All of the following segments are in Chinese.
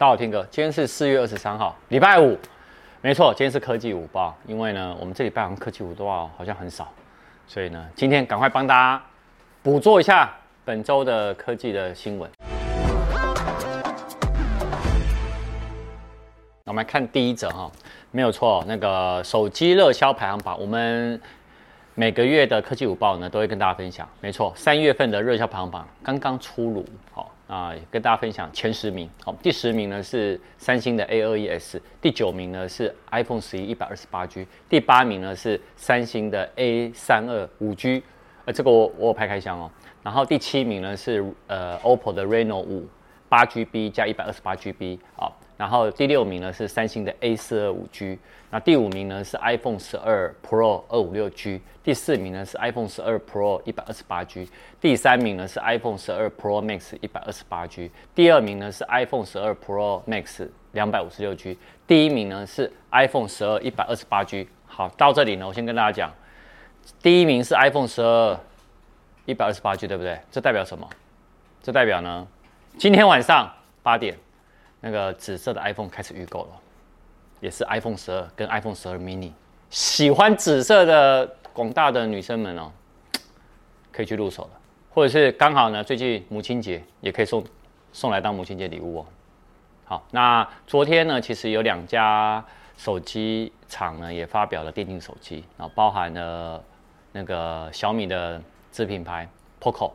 大家好，天哥，今天是四月二十三号，礼拜五，没错，今天是科技午报。因为呢，我们这礼拜好像科技午报好像很少，所以呢，今天赶快帮大家捕捉一下本周的科技的新闻。我们来看第一则哈，没有错，那个手机热销排行榜，我们每个月的科技午报呢都会跟大家分享。没错，三月份的热销排行榜刚刚出炉，好。啊，跟大家分享前十名。好，第十名呢是三星的 A21S，第九名呢是 iPhone 十一一百二十八 G，第八名呢是三星的 A32 五 G，呃，这个我我有拍开箱哦。然后第七名呢是呃 OPPO 的 Reno 五八 GB 加一百二十八 GB，好。然后第六名呢是三星的 A 四二五 G，那第五名呢是 iPhone 十二 Pro 二五六 G，第四名呢是 iPhone 十二 Pro 一百二十八 G，第三名呢是 iPhone 十二 Pro Max 一百二十八 G，第二名呢是 iPhone 十二 Pro Max 两百五十六 G，第一名呢是 iPhone 十二一百二十八 G。好，到这里呢，我先跟大家讲，第一名是 iPhone 十二一百二十八 G，对不对？这代表什么？这代表呢，今天晚上八点。那个紫色的 iPhone 开始预购了，也是 iPhone 十二跟 iPhone 十二 mini，喜欢紫色的广大的女生们哦，可以去入手了，或者是刚好呢，最近母亲节也可以送送来当母亲节礼物哦。好，那昨天呢，其实有两家手机厂呢也发表了电竞手机，然后包含了那个小米的子品牌 Poco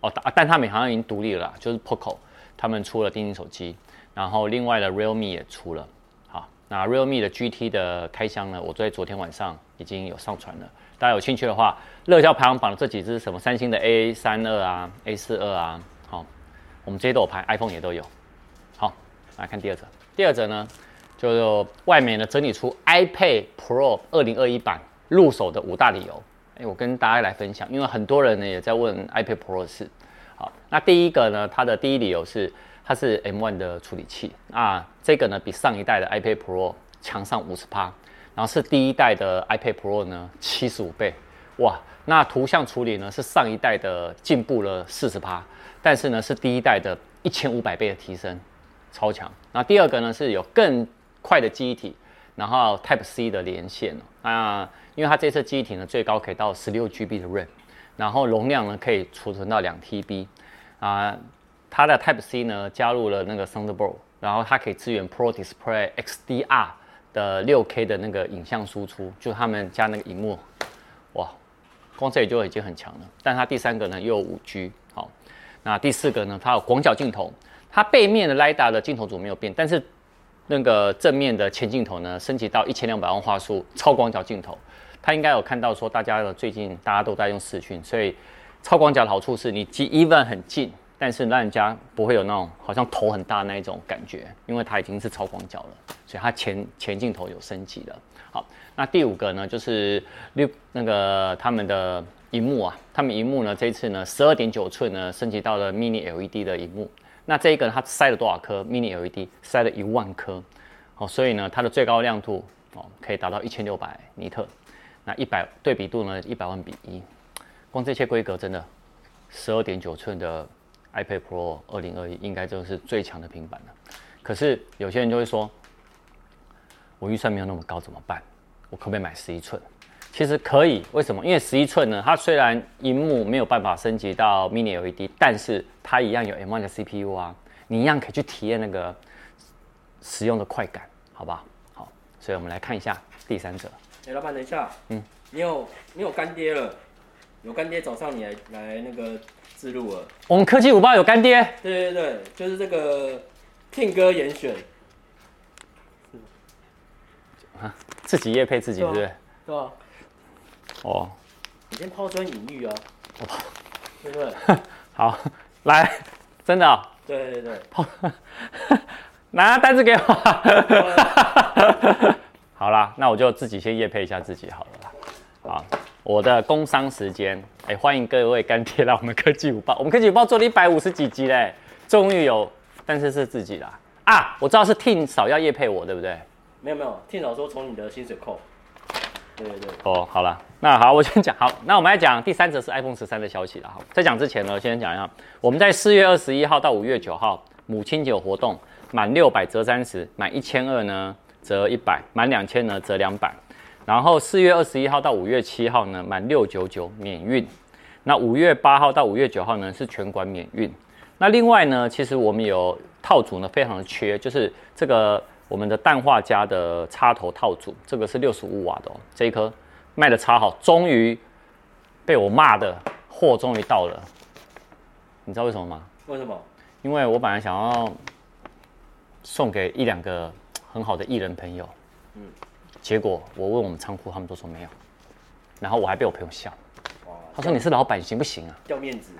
哦，但但他们好像已经独立了啦，就是 Poco 他们出了电竞手机。然后另外的 Realme 也出了，好，那 Realme 的 GT 的开箱呢，我在昨天晚上已经有上传了。大家有兴趣的话，热销排行榜的这几支什么三星的 A 三二啊，A 四二啊，好，我们这些都有拍，iPhone 也都有。好，来看第二则。第二则呢，就外面呢整理出 iPad Pro 二零二一版入手的五大理由。哎，我跟大家来分享，因为很多人呢也在问 iPad Pro 的事。好，那第一个呢，它的第一理由是。它是 M1 的处理器啊，这个呢比上一代的 iPad Pro 强上五十趴，然后是第一代的 iPad Pro 呢七十五倍，哇，那图像处理呢是上一代的进步了四十趴，但是呢是第一代的一千五百倍的提升，超强。那第二个呢是有更快的记忆体，然后 Type C 的连线啊，因为它这次记忆体呢最高可以到十六 GB 的 RAM，然后容量呢可以储存到两 TB 啊。它的 Type C 呢加入了那个 Thunderbolt，然后它可以支援 Pro Display XDR 的 6K 的那个影像输出，就他们加那个荧幕，哇，光这里就已经很强了。但它第三个呢又有 5G，好，那第四个呢它有广角镜头，它背面的 lida 的镜头组没有变，但是那个正面的前镜头呢升级到一千两百万画素超广角镜头。它应该有看到说大家的最近大家都在用视讯，所以超广角的好处是你即 even 很近。但是让人家不会有那种好像头很大那一种感觉，因为它已经是超广角了，所以它前前镜头有升级了。好，那第五个呢，就是六那个他们的荧幕啊，他们荧幕呢这一次呢十二点九寸呢升级到了 Mini LED 的荧幕。那这一个它塞了多少颗 Mini LED？塞了一万颗。好，所以呢它的最高亮度哦可以达到一千六百尼特，那一百对比度呢一百万比一，光这些规格真的十二点九寸的。iPad Pro 二零二一应该就是最强的平板了，可是有些人就会说，我预算没有那么高怎么办？我可不可以买十一寸？其实可以，为什么？因为十一寸呢，它虽然荧幕没有办法升级到 Mini LED，但是它一样有 M1 的 CPU 啊，你一样可以去体验那个使用的快感，好不好？好，所以我们来看一下第三者。哎，老板，等一下，嗯，你有你有干爹了。有干爹找上你来来那个自录了。我们科技五报有干爹。对对对，就是这个 Tim 哥严选。啊，自己夜配自己是不是？对吧？对啊。哦。你先抛砖引玉啊。哦。对不对？好，来，真的、哦。对对对。抛。拿单子给我。好啦，那我就自己先夜配一下自己好了啦。好。我的工商时间，哎，欢迎各位干爹来我们科技五报。我们科技五报做了一百五十几集嘞，终于有，但是是自己啦。啊，我知道是 Tin 嫂要叶配我，对不对？没有没有，Tin 嫂说从你的薪水扣。对对对。哦，好了，那好，我先讲。好，那我们来讲第三则是 iPhone 十三的消息了。哈，在讲之前呢，先讲一下，我们在四月二十一号到五月九号母亲节有活动，满六百折三十，满一千二呢折一百，满两千呢折两百。然后四月二十一号到五月七号呢，满六九九免运。那五月八号到五月九号呢是全馆免运。那另外呢，其实我们有套组呢，非常的缺，就是这个我们的氮化镓的插头套组，这个是六十五瓦的哦，这一颗卖的超好，终于被我骂的货终于到了。你知道为什么吗？为什么？因为我本来想要送给一两个很好的艺人朋友，嗯，结果我问我们仓库，他们都说没有，然后我还被我朋友笑，他说你是老板行不行啊？掉面子。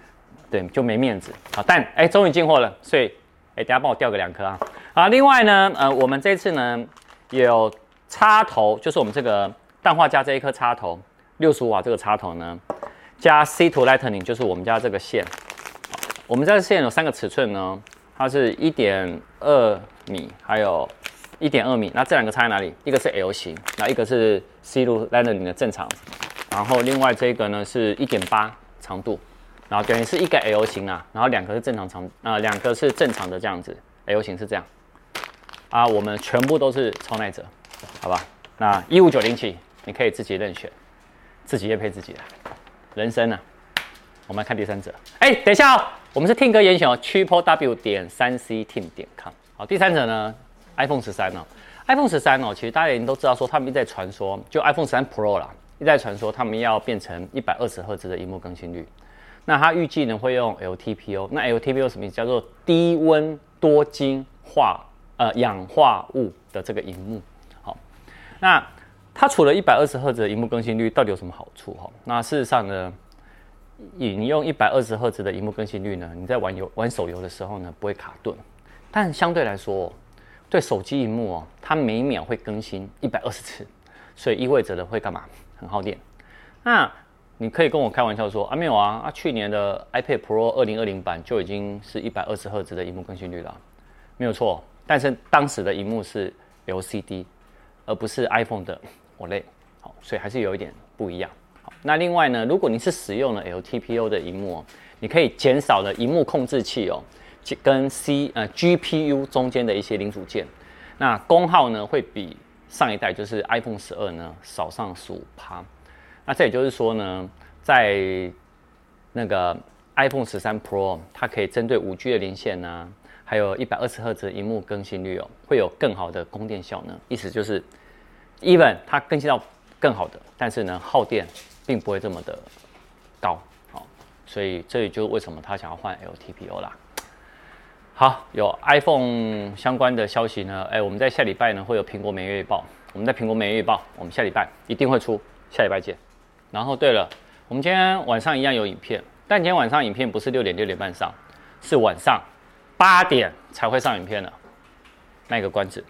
对，就没面子。好，但哎，终于进货了，所以哎，等下帮我调个两颗啊。好，另外呢，呃，我们这次呢有插头，就是我们这个氮化镓这一颗插头，六十五瓦这个插头呢，加 C to Lightning，就是我们家这个线。我们这个线有三个尺寸呢，它是一点二米，还有一点二米。那这两个差在哪里？一个是 L 型，那一个是 C 路 Lightning 的正常。然后另外这个呢是一点八长度。然后等于是一个 L 型啊，然后两个是正常长，啊，两个是正常的这样子，L 型是这样，啊，我们全部都是超耐折，好吧？那一五九零起，你可以自己任选，自己也配自己的，人生呢、啊？我们来看第三者，哎，等一下哦，我们是听歌严选哦，Triple W 点三 C Team 点 com，好，第三者呢，iPhone 十三哦，iPhone 十三哦，其实大家已经都知道说，他们一直在传说，就 iPhone 十三 Pro 啦，一直在传说他们要变成一百二十赫兹的萤幕更新率。那它预计呢会用 LTPO，那 LTPO 什么意思？叫做低温多晶化呃氧化物的这个荧幕。好，那它除了一百二十赫兹的荧幕更新率，到底有什么好处？哈，那事实上呢，引用一百二十赫兹的荧幕更新率呢，你在玩游玩手游的时候呢不会卡顿，但相对来说，对手机荧幕哦，它每秒会更新一百二十次，所以意味着呢会干嘛？很耗电。那你可以跟我开玩笑说啊，没有啊，啊，去年的 iPad Pro 二零二零版就已经是一百二十赫兹的萤幕更新率了，没有错。但是当时的萤幕是 LCD，而不是 iPhone 的 OLED，好，所以还是有一点不一样。好，那另外呢，如果你是使用了 LTPO 的萤幕哦，你可以减少了萤幕控制器哦，跟 C 呃 GPU 中间的一些零组件，那功耗呢会比上一代就是 iPhone 十二呢少上十五趴。那这也就是说呢，在那个 iPhone 十三 Pro，它可以针对五 G 的连线呢、还有一百二十赫兹的萤幕更新率哦，会有更好的供电效能。意思就是，even 它更新到更好的，但是呢，耗电并不会这么的高。好，所以这也就是为什么他想要换 LTPO 啦。好，有 iPhone 相关的消息呢，哎，我们在下礼拜呢会有苹果每月预报，我们在苹果每月预报，我们下礼拜一定会出，下礼拜见。然后对了，我们今天晚上一样有影片，但今天晚上影片不是六点六点半上，是晚上八点才会上影片的，卖个关子。